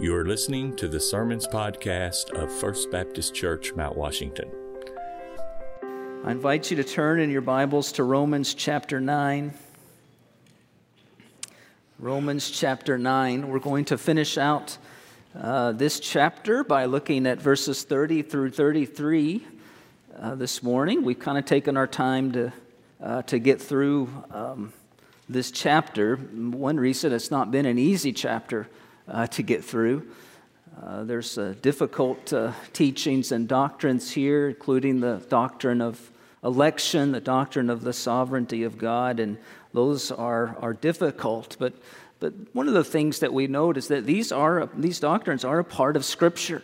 You are listening to the Sermons Podcast of First Baptist Church, Mount Washington. I invite you to turn in your Bibles to Romans chapter 9. Romans chapter 9. We're going to finish out uh, this chapter by looking at verses 30 through 33 uh, this morning. We've kind of taken our time to, uh, to get through um, this chapter. One reason it's not been an easy chapter uh, to get through. Uh, there's uh, difficult uh, teachings and doctrines here, including the doctrine of election, the doctrine of the sovereignty of God, and those are, are difficult. But, but one of the things that we note is that these, are, these doctrines are a part of Scripture.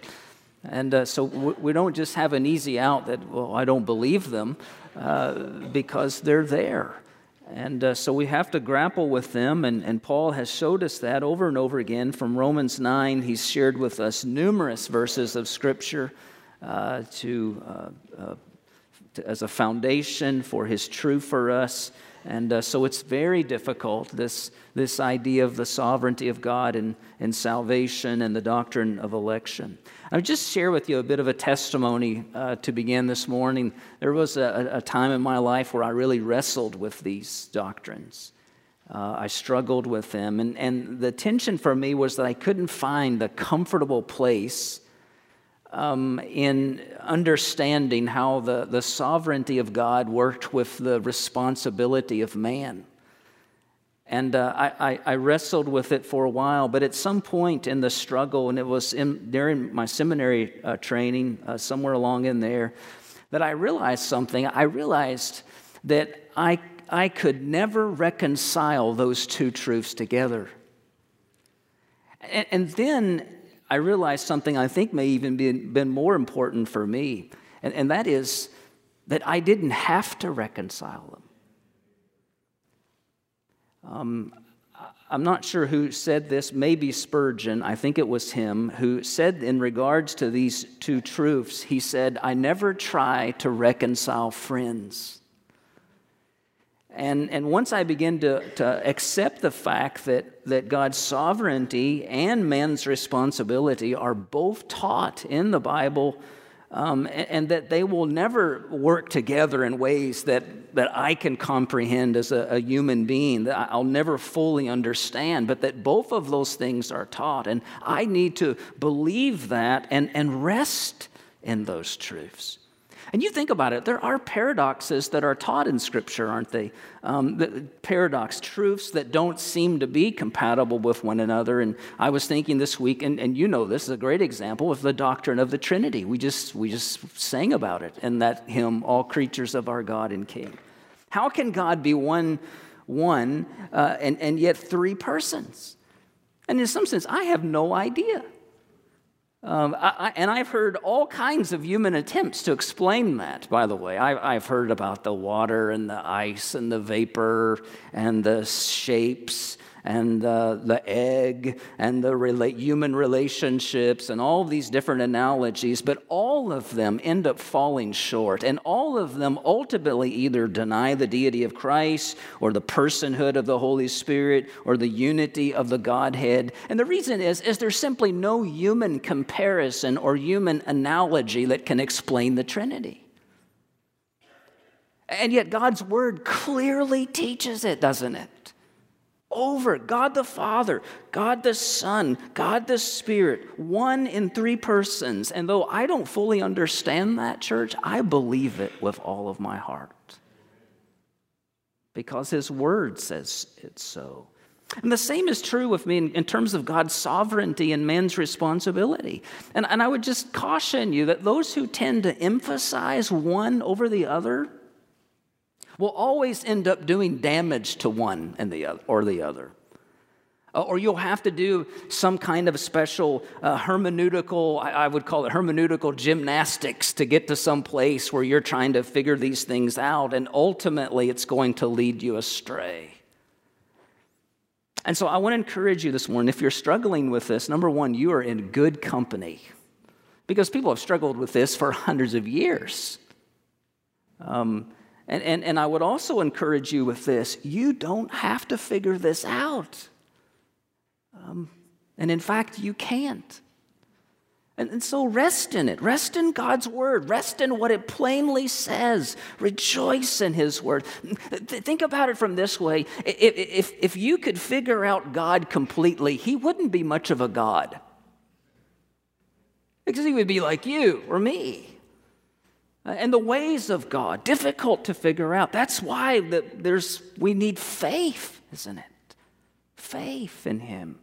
And uh, so we don't just have an easy out that, well, I don't believe them, uh, because they're there. And uh, so we have to grapple with them, and, and Paul has showed us that over and over again. From Romans 9, he's shared with us numerous verses of Scripture uh, to, uh, uh to, as a foundation for his truth for us. And uh, so it's very difficult, this, this idea of the sovereignty of God and, and salvation and the doctrine of election. I'll just share with you a bit of a testimony uh, to begin this morning. There was a, a, time in my life where I really wrestled with these doctrines. Uh, I struggled with them. And, and the tension for me was that I couldn't find the comfortable place um, in understanding how the, the sovereignty of God worked with the responsibility of man. And uh, I, I, wrestled with it for a while, but at some point in the struggle, and it was in, during my seminary uh, training, uh, somewhere along in there, that I realized something. I realized that I, I could never reconcile those two truths together. And, and then I realized something I think may even be been more important for me, and, and that is that I didn't have to reconcile them. Um, I'm not sure who said this, maybe Spurgeon, I think it was him, who said in regards to these two truths, he said, I never try to reconcile friends. And, and once I begin to, to accept the fact that, that God's sovereignty and man's responsibility are both taught in the Bible, um, and, and, that they will never work together in ways that, that I can comprehend as a, a human being, that I'll never fully understand, but that both of those things are taught. And I need to believe that and, and rest in those truths. And you think about it, there are paradoxes that are taught in Scripture, aren't they? Um, the paradox, truths that don't seem to be compatible with one another. And I was thinking this week, and, and you know this is a great example of the doctrine of the Trinity. We just, we just sang about it in that hymn, All Creatures of Our God and King. How can God be one, one uh, and, and yet three persons? And in some sense, I have no idea. Um, I, I, and I've heard all kinds of human attempts to explain that, by the way. I, I've heard about the water and the ice and the vapor and the shapes and uh, the egg and the rela- human relationships and all these different analogies, but all of them end up falling short. And all of them ultimately either deny the deity of Christ or the personhood of the Holy Spirit or the unity of the Godhead. And the reason is, is there's simply no human comparison or human analogy that can explain the Trinity. And yet, God's word clearly teaches it, doesn't it? Over God the Father, God the Son, God the Spirit, one in three persons. And though I don't fully understand that, church, I believe it with all of my heart because His Word says it's so. And the same is true with me in, in, terms of God's sovereignty and man's responsibility. And, and I would just caution you that those who tend to emphasize one over the other, will always end up doing damage to one and the other, or the other. Uh, or you'll have to do some kind of special uh, hermeneutical, I, I would call it hermeneutical gymnastics to get to some place where you're trying to figure these things out, and ultimately it's going to lead you astray. And so I want to encourage you this morning if you're struggling with this, number one, you are in good company because people have struggled with this for hundreds of years. Um, and, and, and I would also encourage you with this you don't have to figure this out. Um, And in fact, you can't. And, and, so rest in it. Rest in God's word. Rest in what it plainly says. Rejoice in his word. Think about it from this way if, if, if you could figure out God completely, he wouldn't be much of a God. Because he would be like you or me. Uh, and the ways of God, difficult to figure out. That's why there's, we need faith, isn't it? Faith in him.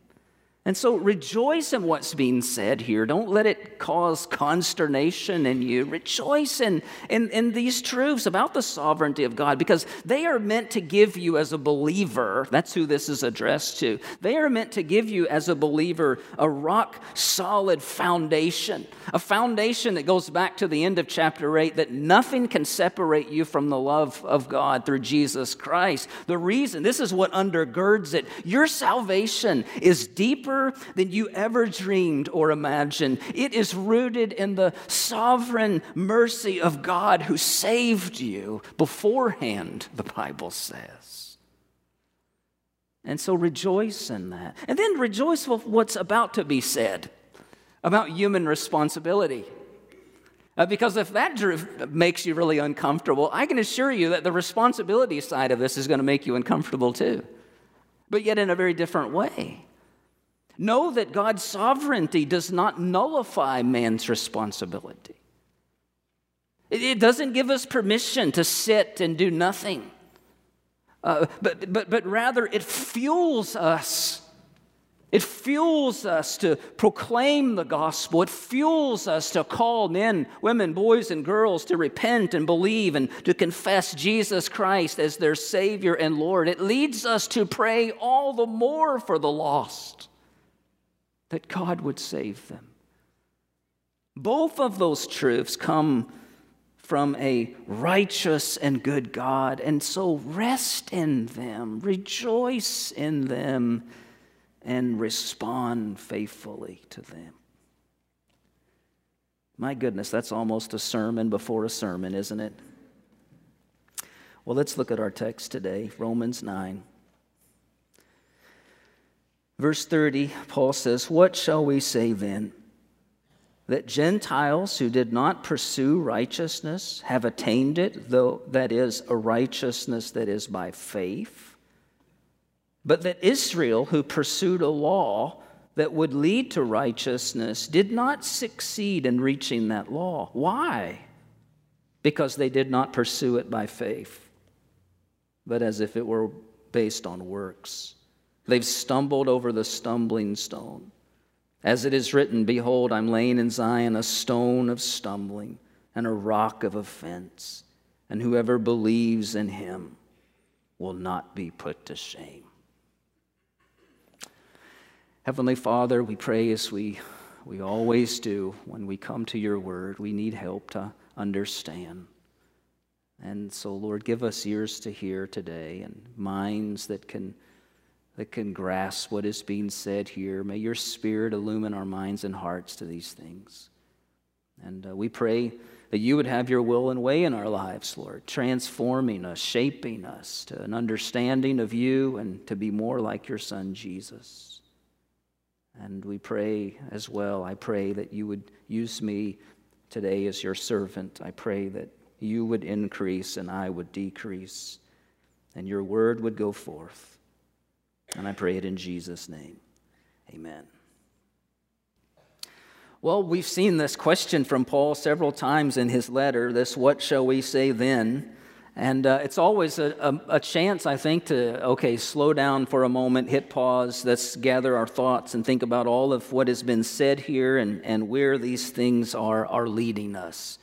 And so rejoice in what's being said here. Don't let it cause consternation in you. Rejoice in, in, in, these truths about the sovereignty of God because they are meant to give you as a believer, that's who this is addressed to. They are meant to give you as a believer a rock solid foundation, a foundation that goes back to the end of chapter 8 that nothing can separate you from the love of God through Jesus Christ. The reason, this is what undergirds it. Your salvation is deeper deeper than you ever dreamed or imagined. It is rooted in the sovereign mercy of God who saved you beforehand, the Bible says. And so rejoice in that. And then rejoice with what's about to be said about human responsibility. Uh, because if that makes you really uncomfortable, I can assure you that the responsibility side of this is going to make you uncomfortable too, but yet in a very different way. Know that God's sovereignty does not nullify man's responsibility. It doesn't give us permission to sit and do nothing, uh, but, but, but rather it fuels us. It fuels us to proclaim the gospel. It fuels us to call men, women, boys, and girls to repent and believe and to confess Jesus Christ as their Savior and Lord. It leads us to pray all the more for the lost that God would save them. Both of those truths come from a righteous and good God, and so rest in them, rejoice in them, and respond faithfully to them. My goodness, that's almost a sermon before a sermon, isn't it? Well, let's look at our text today, Romans 9. Verse 30, Paul says, What shall we say then? That Gentiles who did not pursue righteousness have attained it, though that is a righteousness that is by faith. But that Israel, who pursued a law that would lead to righteousness, did not succeed in reaching that law. Why? Because they did not pursue it by faith, but as if it were based on works. They've stumbled over the stumbling stone. As it is written, Behold, I'm laying in Zion a stone of stumbling and a rock of offense, and whoever believes in him will not be put to shame. Heavenly Father, we pray as we, we always do when we come to your word, we need help to understand. And so, Lord, give us ears to hear today and minds that can that can grasp what is being said here. May your Spirit illumine our minds and hearts to these things. And uh, we pray that you would have your will and way in our lives, Lord, transforming us, shaping us to an understanding of you and to be more like your Son, Jesus. And we pray as well, I pray that you would use me today as your servant. I pray that you would increase and I would decrease, and your word would go forth. And I pray it in Jesus' name. Amen. Well, we've seen this question from Paul several times in his letter this, what shall we say then? And uh, it's always a, a, a, chance, I think, to, okay, slow down for a moment, hit pause, let's gather our thoughts and think about all of what has been said here and, and where these things are, are leading us.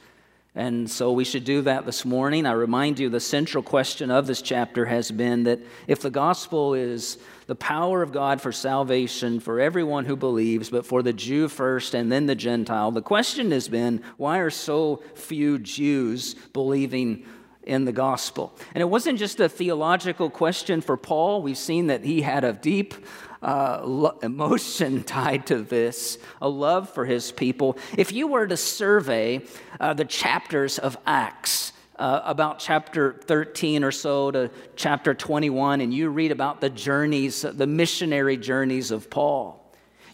And so we should do that this morning. I remind you the central question of this chapter has been that if the gospel is the power of God for salvation for everyone who believes, but for the Jew first and then the Gentile, the question has been why are so few Jews believing in the gospel? And it wasn't just a theological question for Paul. We've seen that he had a deep uh, emotion tied to this, a love for his people. If you were to survey uh, the chapters of Acts, uh, about chapter 13 or so to chapter 21, and you read about the journeys, the missionary journeys of Paul,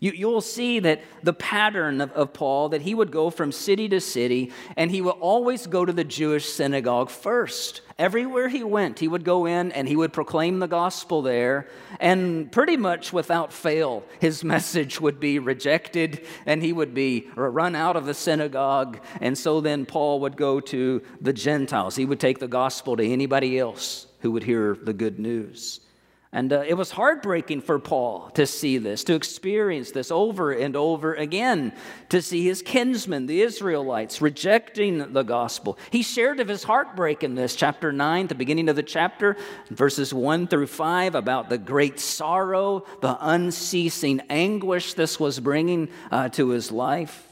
You, will see that the pattern of, of Paul, that he would go from city to city, and he would always go to the Jewish synagogue first. Everywhere he went, he would go in and he would proclaim the gospel there, and pretty much without fail, his message would be rejected, and he would be run out of the synagogue. And so then Paul would go to the Gentiles. He would take the gospel to anybody else who would hear the good news. And uh, it was heartbreaking for Paul to see this, to experience this over and over again, to see his kinsmen, the Israelites, rejecting the gospel. He shared of his heartbreak in this, chapter 9, the beginning of the chapter, verses 1 through 5, about the great sorrow, the unceasing anguish this was bringing uh, to his life.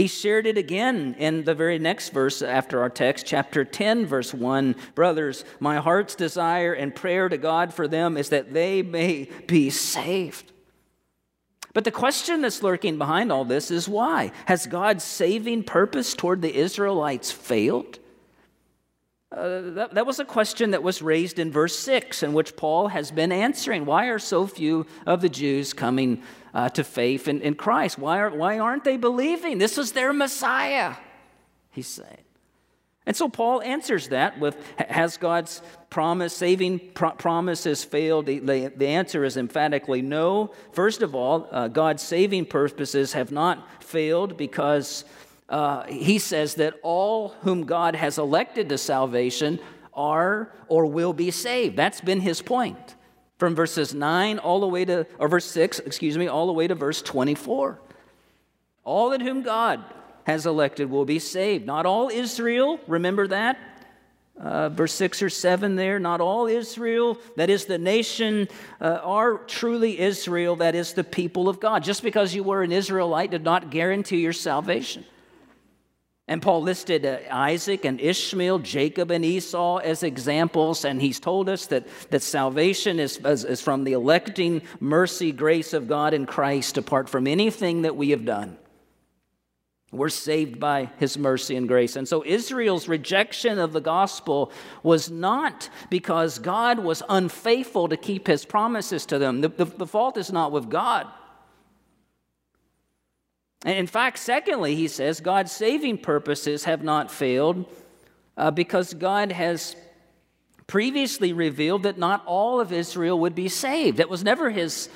He shared it again in the very next verse after our text, chapter 10, verse 1. Brothers, my heart's desire and prayer to God for them is that they may be saved. But the question that's lurking behind all this is why? Has God's saving purpose toward the Israelites failed? Uh, that, that was a question that was raised in verse 6, in which Paul has been answering. Why are so few of the Jews coming uh, to faith in, in Christ? Why, are, why aren't they believing? This is their Messiah, he's saying. And so Paul answers that with Has God's promise, saving pro- promise has failed? The, the, the, answer is emphatically no. First of all, uh, God's saving purposes have not failed because uh, he says that all whom God has elected to salvation are or will be saved. That's been his point from verses 9 all the way to, or verse 6, excuse me, all the way to verse 24. All in whom God has elected will be saved. Not all Israel, remember that? Uh, verse 6 or 7 there, not all Israel, that is the nation, uh, are truly Israel, that is the people of God. Just because you were an Israelite did not guarantee your salvation. And Paul listed uh, Isaac and Ishmael, Jacob and Esau as examples, and he's told us that, that salvation is, is, is from the electing mercy, grace of God in Christ apart from anything that we have done. We're saved by his mercy and grace. And so Israel's rejection of the gospel was not because God was unfaithful to keep his promises to them. The, the, the fault is not with God. And in fact, secondly, he says God's saving purposes have not failed uh, because God has previously revealed that not all of Israel would be saved. That was never his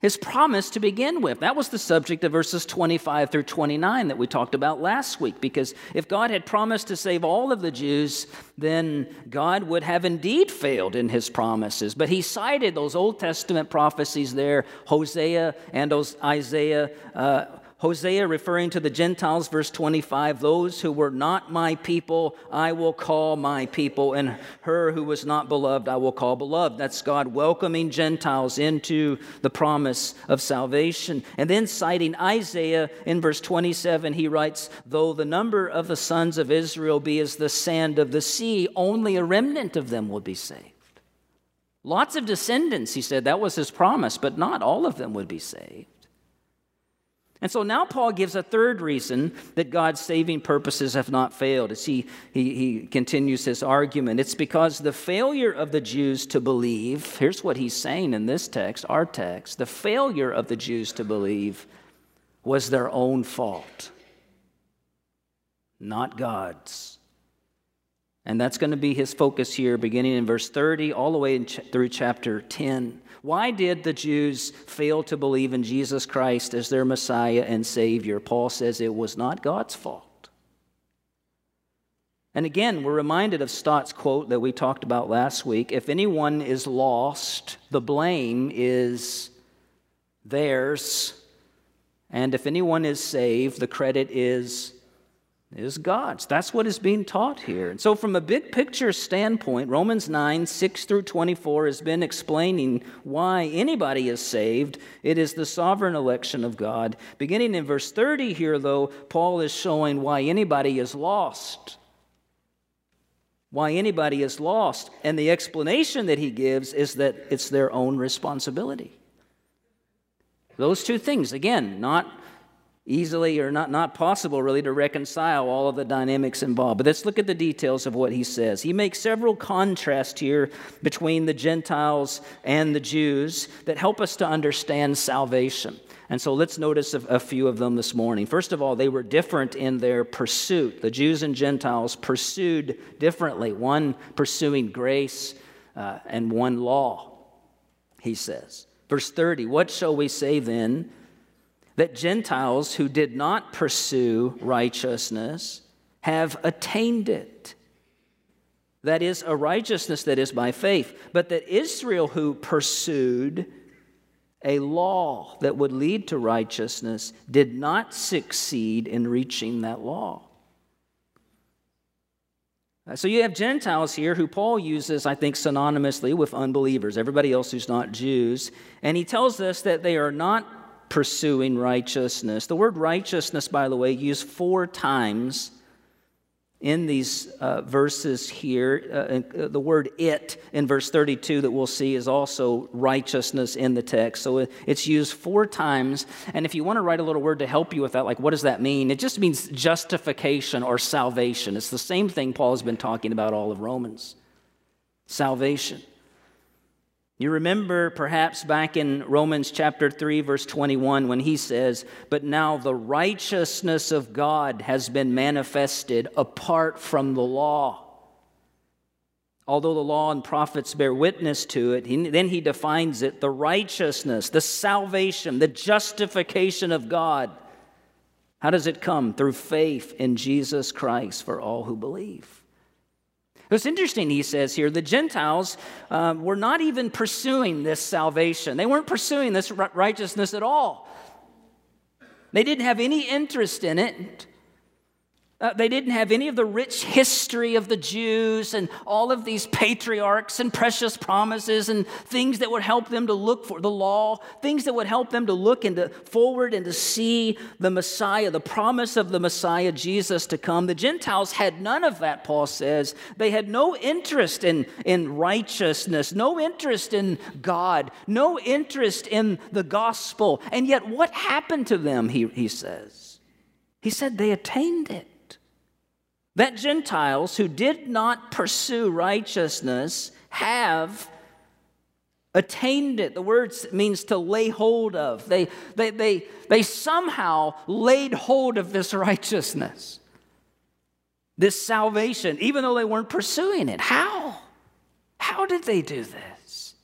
his promise to begin with. That was the subject of verses 25 through 29 that we talked about last week. Because if God had promised to save all of the Jews, then God would have indeed failed in his promises. But he cited those Old Testament prophecies there, Hosea and Isaiah. Uh, Hosea referring to the Gentiles, verse 25, those who were not my people, I will call my people, and her who was not beloved, I will call beloved. That's God welcoming Gentiles into the promise of salvation. And then citing Isaiah in verse 27, he writes, Though the number of the sons of Israel be as the sand of the sea, only a remnant of them will be saved. Lots of descendants, he said, that was his promise, but not all of them would be saved. And so now Paul gives a third reason that God's saving purposes have not failed. As he, he, he continues his argument, it's because the failure of the Jews to believe, here's what he's saying in this text, our text, the failure of the Jews to believe was their own fault, not God's. And that's going to be his focus here, beginning in verse 30 all the way through chapter 10. Why did the Jews fail to believe in Jesus Christ as their Messiah and Savior? Paul says it was not God's fault. And again, we're reminded of Stott's quote that we talked about last week if anyone is lost, the blame is theirs. And if anyone is saved, the credit is is God's. That's what is being taught here. And so, from a big picture standpoint, Romans 9, 6 through 24 has been explaining why anybody is saved. It is the sovereign election of God. Beginning in verse 30 here, though, Paul is showing why anybody is lost. Why anybody is lost. And the explanation that he gives is that it's their own responsibility. Those two things, again, not easily or not, not possible really to reconcile all of the dynamics involved. But let's look at the details of what he says. He makes several contrasts here between the Gentiles and the Jews that help us to understand salvation. And so let's notice a, a, few of them this morning. First of all, they were different in their pursuit. The Jews and Gentiles pursued differently, one pursuing grace uh, and one law, he says. Verse 30 What shall we say then? That Gentiles who did not pursue righteousness have attained it. That is, a righteousness that is by faith. But that Israel, who pursued a law that would lead to righteousness, did not succeed in reaching that law. Uh, so you have Gentiles here who Paul uses, I think, synonymously with unbelievers, everybody else who's not Jews. And he tells us that they are not pursuing righteousness. The word righteousness, by the way, used four times in these uh, verses here. Uh, uh, the word it in verse 32 that we'll see is also righteousness in the text. So it's used four times. And if you want to write a little word to help you with that, like what does that mean? It just means justification or salvation. It's the same thing Paul has been talking about all of Romans salvation. You remember perhaps back in Romans chapter 3, verse 21, when he says, But now the righteousness of God has been manifested apart from the law. Although the law and prophets bear witness to it, he, then he defines it the righteousness, the salvation, the justification of God. How does it come? Through faith in Jesus Christ for all who believe. It's interesting, he says here, the Gentiles um, were not even pursuing this salvation. They weren't pursuing this righteousness at all. They didn't have any interest in it. Uh, they didn't have any of the rich history of the Jews and all of these patriarchs and precious promises and things that would help them to look for the law, things that would help them to look into forward and to see the Messiah, the promise of the Messiah, Jesus, to come. The Gentiles had none of that, Paul says. They had no interest in, in righteousness, no interest in God, no interest in the gospel. And yet, what happened to them, he, he says? He said they attained it that Gentiles who did not pursue righteousness have attained it. The word means to lay hold of. They, they, they, they somehow laid hold of this righteousness, this salvation, even though they weren't pursuing it. How? How did they do this?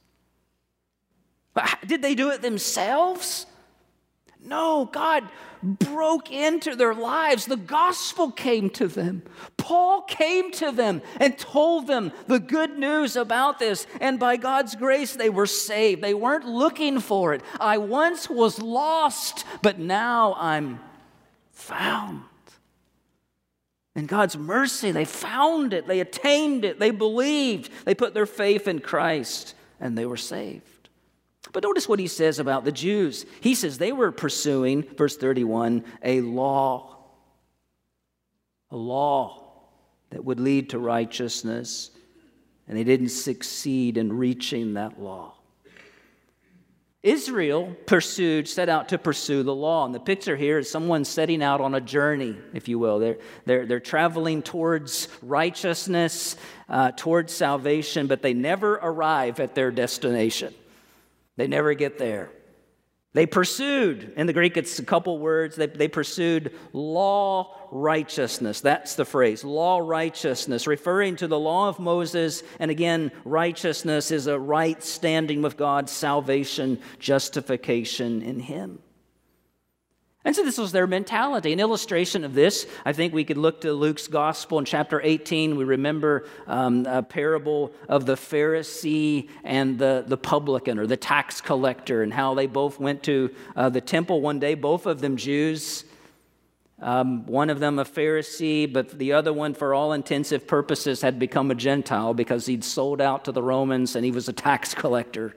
Did they do it themselves? No, God broke into their lives. The gospel came to them. Paul came to them and told them the good news about this. And by God's grace, they were saved. They weren't looking for it. I once was lost, but now I'm found. In God's mercy, they found it, they attained it, they believed, they put their faith in Christ, and they were saved. But notice what he says about the Jews. He says they were pursuing, verse 31, a law. A law that would lead to righteousness, and they didn't succeed in reaching that law. Israel pursued, set out to pursue the law. And the picture here is someone setting out on a journey, if you will. They're, they're, they're traveling towards righteousness, uh, towards salvation, but they never arrive at their destination. They never get there. They pursued, in the Greek, it's a couple words. They, they pursued law righteousness. That's the phrase, law righteousness, referring to the law of Moses. And again, righteousness is a right standing with God, salvation, justification in Him. And so this was their mentality. An illustration of this, I think we could look to Luke's gospel in chapter 18. We remember um, a parable of the Pharisee and the, the publican or the tax collector and how they both went to uh, the temple one day, both of them Jews. Um, one of them a Pharisee, but the other one, for all intensive purposes, had become a Gentile because he'd sold out to the Romans and he was a tax collector.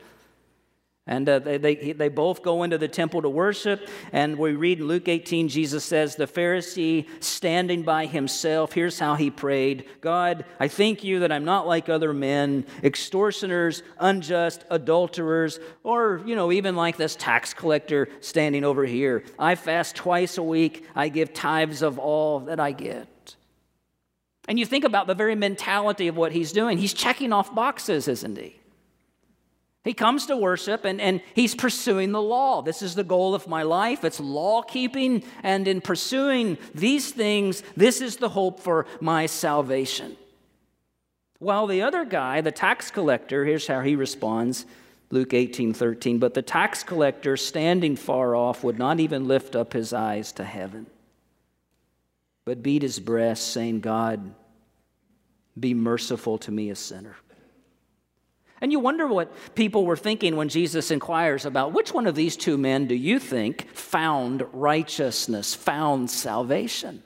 And uh, they, they, they both go into the temple to worship. And we read in Luke 18, Jesus says, The Pharisee standing by himself, here's how he prayed God, I thank you that I'm not like other men, extortioners, unjust, adulterers, or, you know, even like this tax collector standing over here. I fast twice a week, I give tithes of all that I get. And you think about the very mentality of what he's doing. He's checking off boxes, isn't he? He comes to worship and, and he's pursuing the law. This is the goal of my life. It's law keeping. And in pursuing these things, this is the hope for my salvation. While the other guy, the tax collector, here's how he responds Luke 18 13. But the tax collector, standing far off, would not even lift up his eyes to heaven, but beat his breast, saying, God, be merciful to me, a sinner. And you wonder what people were thinking when Jesus inquires about which one of these two men do you think found righteousness, found salvation?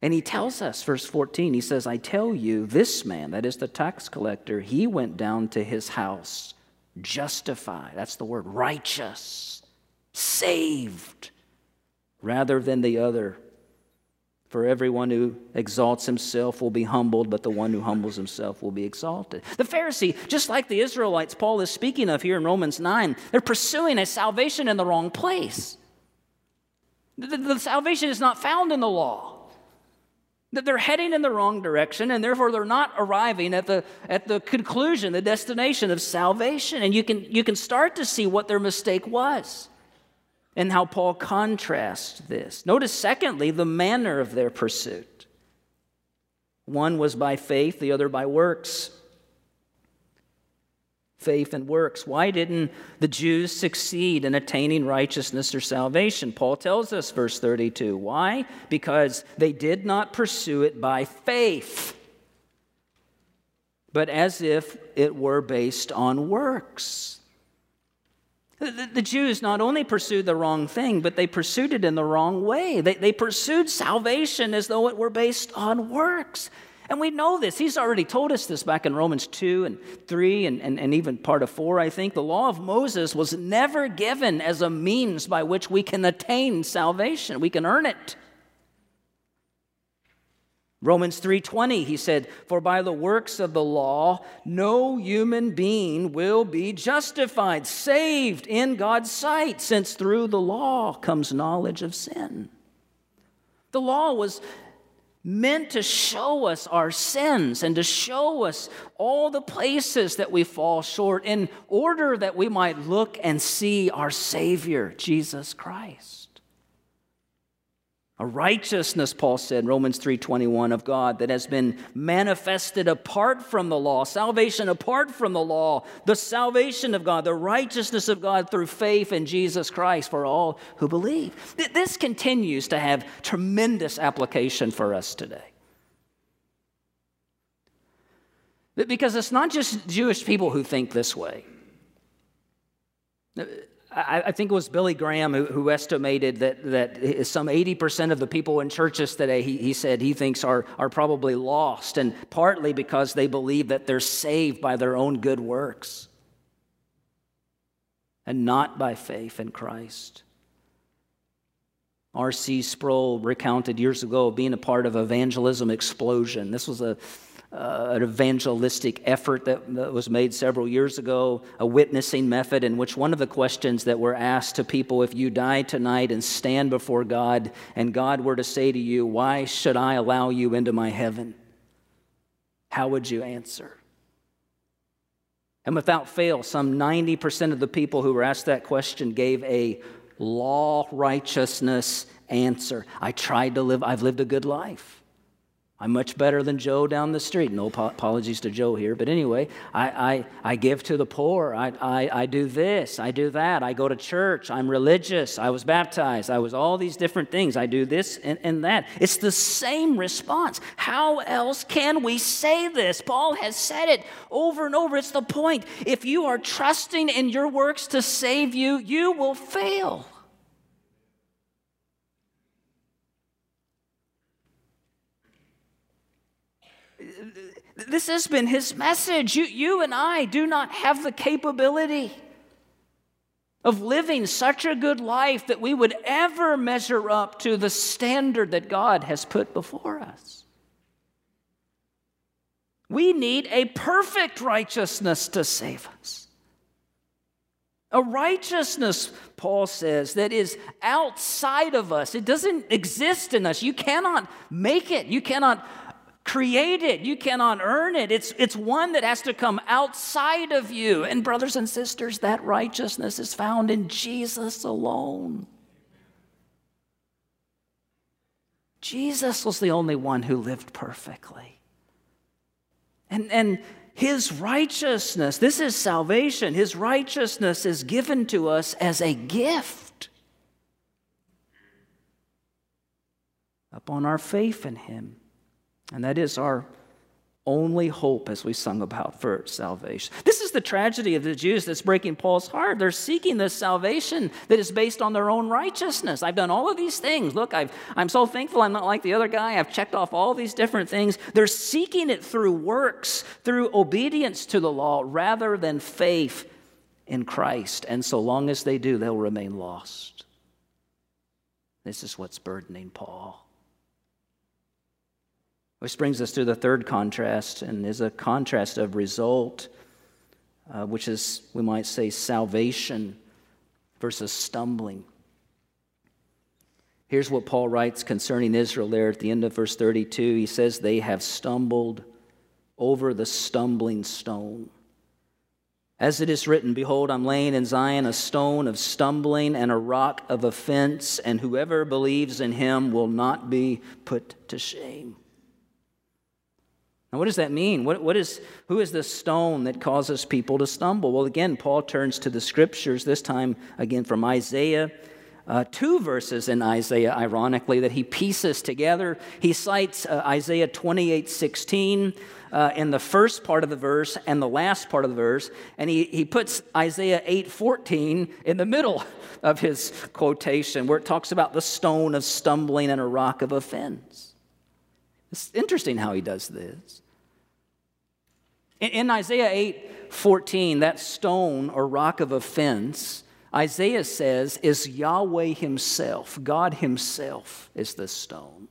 And he tells us, verse 14, he says, I tell you, this man, that is the tax collector, he went down to his house justified. That's the word, righteous, saved, rather than the other. For everyone who exalts himself will be humbled, but the one who humbles himself will be exalted. The Pharisee, just like the Israelites Paul is speaking of here in Romans 9, they're pursuing a salvation in the wrong place. The, the salvation is not found in the law. That they're heading in the wrong direction, and therefore they're not arriving at the, at the conclusion, the destination of salvation. And you can, you can start to see what their mistake was and how Paul contrasts this. Notice, secondly, the manner of their pursuit. One was by faith, the other by works. Faith and works. Why didn't the Jews succeed in attaining righteousness or salvation? Paul tells us, verse 32. Why? Because they did not pursue it by faith, but as if it were based on works. The, the, Jews not only pursued the wrong thing, but they pursued it in the wrong way. They, they pursued salvation as though it were based on works. And we know this. He's already told us this back in Romans 2 and 3 and, and, and even part of 4, I think. The law of Moses was never given as a means by which we can attain salvation, we can earn it. Romans 3:20 he said for by the works of the law no human being will be justified saved in God's sight since through the law comes knowledge of sin. The law was meant to show us our sins and to show us all the places that we fall short in order that we might look and see our savior Jesus Christ. A righteousness, Paul said, Romans 3:21 of God that has been manifested apart from the law, salvation apart from the law, the salvation of God, the righteousness of God through faith in Jesus Christ for all who believe. This continues to have tremendous application for us today. Because it's not just Jewish people who think this way. I, I think it was Billy Graham who, who, estimated that, that some 80% of the people in churches today, he, he said he thinks are, are probably lost, and partly because they believe that they're saved by their own good works and not by faith in Christ. R.C. Sproul recounted years ago being a part of evangelism explosion. This was a uh, an evangelistic effort that, that, was made several years ago, a witnessing method in which one of the questions that were asked to people if you die tonight and stand before God, and God were to say to you, Why should I allow you into my heaven? How would you answer? And without fail, some 90% of the people who were asked that question gave a law righteousness answer. I tried to live, I've lived a good life. I'm much better than Joe down the street. No apologies to Joe here, but anyway, I, I, I give to the poor. I, I, I do this. I do that. I go to church. I'm religious. I was baptized. I was all these different things. I do this and, and that. It's the same response. How else can we say this? Paul has said it over and over. It's the point. If you are trusting in your works to save you, you will fail. This has been his message. You, you and I do not have the capability of living such a good life that we would ever measure up to the standard that God has put before us. We need a perfect righteousness to save us. A righteousness, Paul says, that is outside of us. It doesn't exist in us. You cannot make it. You cannot create it. You cannot earn it. It's, it's one that has to come outside of you. And, brothers and sisters, that righteousness is found in Jesus alone. Jesus was the only one who lived perfectly. And, and his righteousness, this is salvation, his righteousness is given to us as a gift upon our faith in him. And that is our only hope, as we sung about, for salvation. This is the tragedy of the Jews that's breaking Paul's heart. They're seeking this salvation that is based on their own righteousness. I've done all of these things. Look, i am so thankful I'm not like the other guy. I've checked off all these different things. They're seeking it through works, through obedience to the law, rather than faith in Christ. And so long as they do, they'll remain lost. This is what's burdening Paul. Which brings us to the third contrast, and is a contrast of result, uh, which is, we might say, salvation versus stumbling. Here's what Paul writes concerning Israel there at the end of verse 32. He says, They have stumbled over the stumbling stone. As it is written, Behold, I'm laying in Zion a stone of stumbling and a rock of offense, and whoever believes in him will not be put to shame. Now, what does that mean? What, what is, who is this stone that causes people to stumble? Well, again, Paul turns to the scriptures, this time again from Isaiah. Uh, two verses in Isaiah, ironically, that he pieces together. He cites uh, Isaiah 28 16 uh, in the first part of the verse and the last part of the verse, and he, he puts Isaiah 8 14 in the middle of his quotation, where it talks about the stone of stumbling and a rock of offense. It's interesting how he does this. In Isaiah 8 14, that stone or rock of offense, Isaiah says, is Yahweh Himself. God Himself is the stone.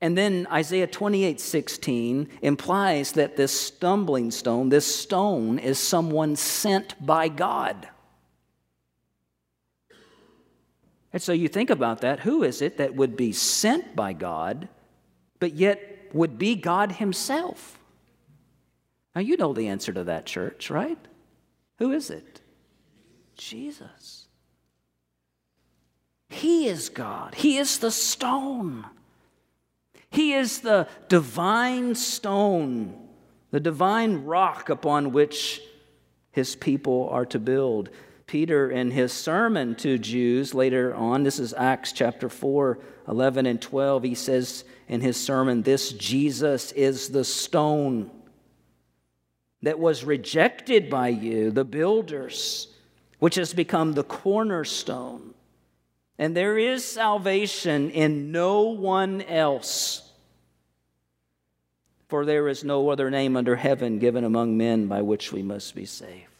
And then Isaiah 28 16 implies that this stumbling stone, this stone, is someone sent by God. And so you think about that. Who is it that would be sent by God, but yet would be God Himself? Now, you know the answer to that, church, right? Who is it? Jesus. He is God, He is the stone. He is the divine stone, the divine rock upon which his people are to build. Peter, in his sermon to Jews later on, this is Acts chapter 4, 11 and 12, he says in his sermon, This Jesus is the stone that was rejected by you, the builders, which has become the cornerstone. And there is salvation in no one else. For there is no other name under heaven given among men by which we must be saved.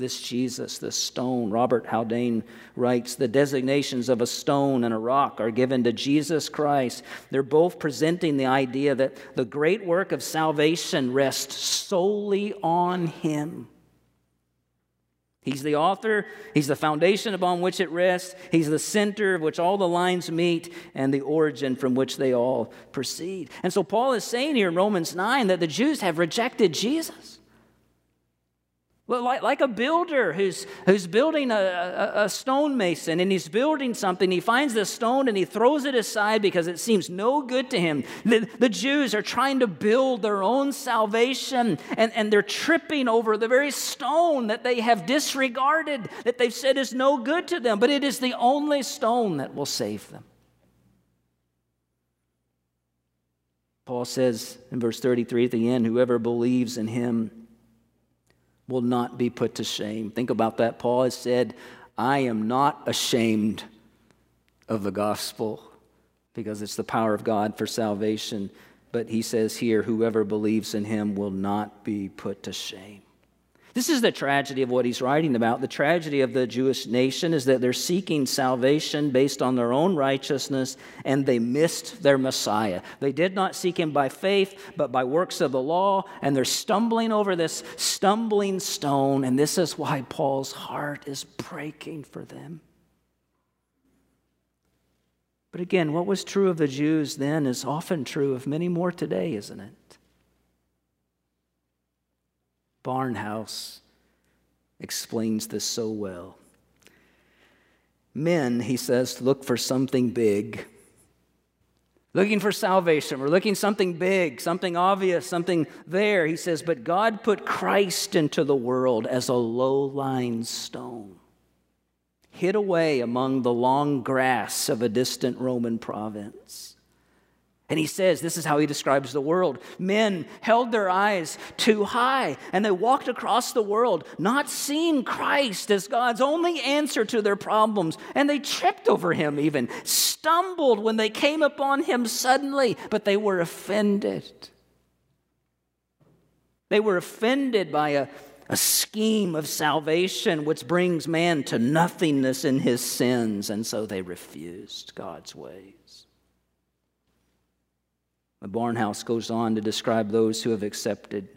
This Jesus, this stone, Robert Haldane writes, the designations of a stone and a rock are given to Jesus Christ. They're both presenting the idea that the great work of salvation rests solely on Him. He's the author, He's the foundation upon which it rests, He's the center of which all the lines meet, and the origin from which they all proceed. And so Paul is saying here in Romans 9 that the Jews have rejected Jesus. Like, like a builder who's, who's building a, a, a, stonemason and he's building something. He finds this stone and he throws it aside because it seems no good to him. The, the Jews are trying to build their own salvation and, and they're tripping over the very stone that they have disregarded, that they've said is no good to them, but it is the only stone that will save them. Paul says in verse 33 at the end, whoever believes in him will not be put to shame. Think about that. Paul has said, I am not ashamed of the gospel because it's the power of God for salvation. But he says here, whoever believes in him will not be put to shame. This is the tragedy of what he's writing about. The tragedy of the Jewish nation is that they're seeking salvation based on their own righteousness and they missed their Messiah. They did not seek him by faith, but by works of the law, and they're stumbling over this stumbling stone, and this is why Paul's heart is breaking for them. But again, what was true of the Jews then is often true of many more today, isn't it? Barnhouse explains this so well. Men, he says, look for something big. Looking for salvation. We're looking something big, something obvious, something there. He says, but God put Christ into the world as a low lying stone, hid away among the long grass of a distant Roman province. And he says, this is how he describes the world. Men held their eyes too high and they walked across the world, not seeing Christ as God's only answer to their problems. And they tripped over him, even stumbled when they came upon him suddenly, but they were offended. They were offended by a, a scheme of salvation which brings man to nothingness in his sins, and so they refused God's ways. Barnhouse goes on to describe those who have accepted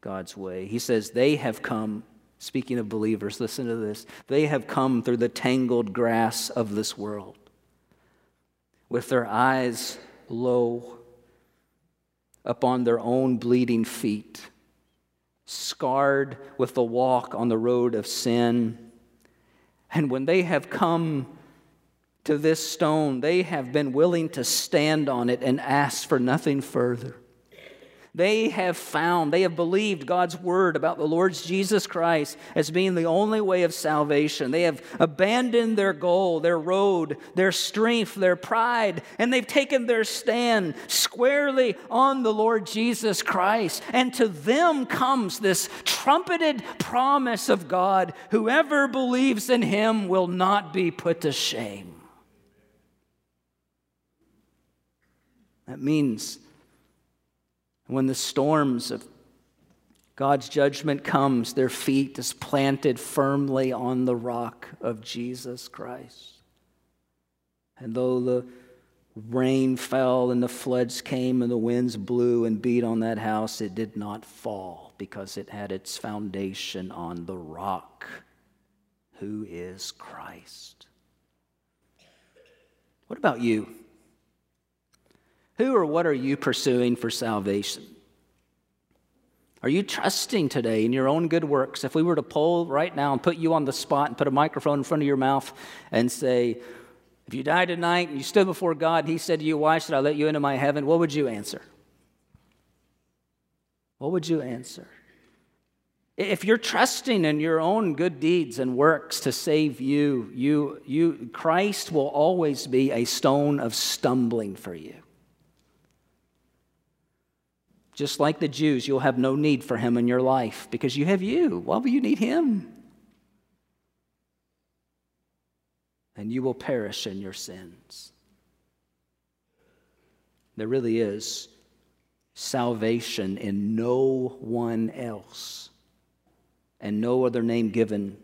God's way. He says, They have come, speaking of believers, listen to this, they have come through the tangled grass of this world with their eyes low upon their own bleeding feet, scarred with the walk on the road of sin. And when they have come to this stone, they have been willing to stand on it and ask for nothing further. They have found, they have believed God's word about the Lord Jesus Christ as being the only way of salvation. They have abandoned their goal, their road, their strength, their pride, and they've taken their stand squarely on the Lord Jesus Christ. And to them comes this trumpeted promise of God whoever believes in him will not be put to shame. That means when the storms of God's judgment comes, their feet is planted firmly on the rock of Jesus Christ. And though the rain fell and the floods came and the winds blew and beat on that house, it did not fall because it had its foundation on the rock, who is Christ. What about you? Who or what are you pursuing for salvation? Are you trusting today in your own good works? If we were to poll right now and put you on the spot and put a microphone in front of your mouth and say, if you died tonight and you stood before God, and He said to you, Why should I let you into my heaven? What would you answer? What would you answer? If you're trusting in your own good deeds and works to save you, you, you Christ will always be a stone of stumbling for you. Just like the Jews, you'll have no need for him in your life because you have you. Why will you need him? And you will perish in your sins. There really is salvation in no one else, and no other name given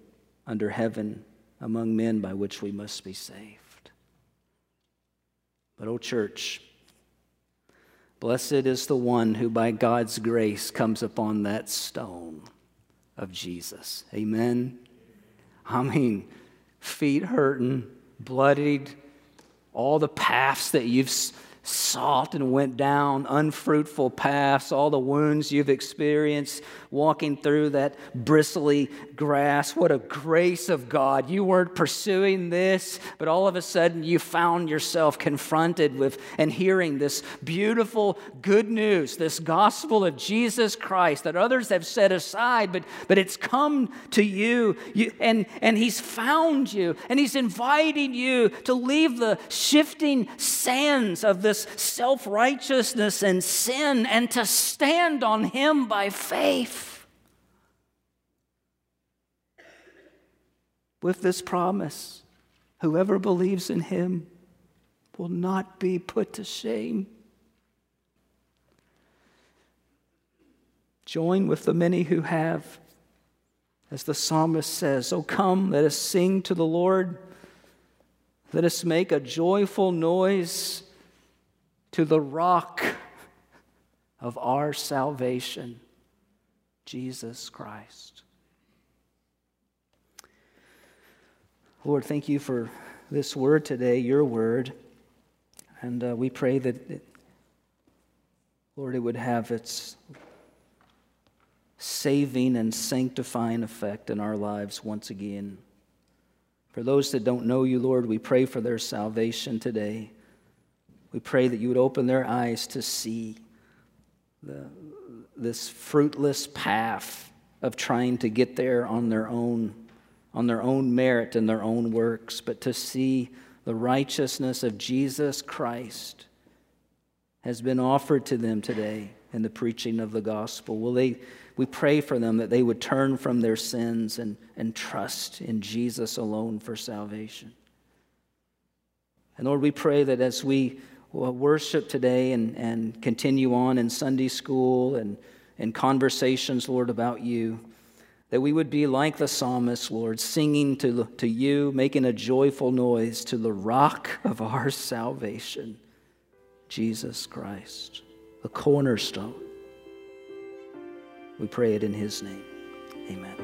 under heaven among men by which we must be saved. But, oh, church, Blessed is the one who by God's grace comes upon that stone of Jesus. Amen. I mean, feet hurting, bloodied, all the paths that you've sought and went down unfruitful paths, all the wounds you've experienced walking through that bristly grass. What a grace of God. You weren't pursuing this, but all of a sudden you found yourself confronted with and hearing this beautiful good news, this gospel of Jesus Christ that others have set aside, but, but it's come to you, you and, and He's found you, and He's inviting you to leave the shifting sands of this self righteousness and sin and to stand on Him by faith. With this promise, whoever believes in Him will not be put to shame. Join with the many who have As the psalmist says, Oh, come, let us sing to the Lord. Let us make a joyful noise to the rock of our salvation, Jesus Christ. Lord, thank you for this word today, your word. And uh, we pray that, it, Lord, it would have its saving and sanctifying effect in our lives once again. For those that don't know you, Lord, we pray for their salvation today. We pray that you would open their eyes to see the, this fruitless path of trying to get there on their own, on their own merit and their own works, but to see the righteousness of Jesus Christ has been offered to them today in the preaching of the gospel. Will they, we pray for them that they would turn from their sins and, and trust in Jesus alone for salvation. And Lord, we pray that as we worship today and, and continue on in Sunday school and, and conversations, Lord, about you, that we would be like the psalmist, Lord, singing to, to you, making a joyful noise to the rock of our salvation, Jesus Christ, the cornerstone. We pray it in his name. Amen.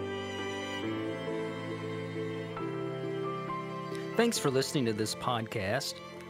Thanks for listening to this podcast.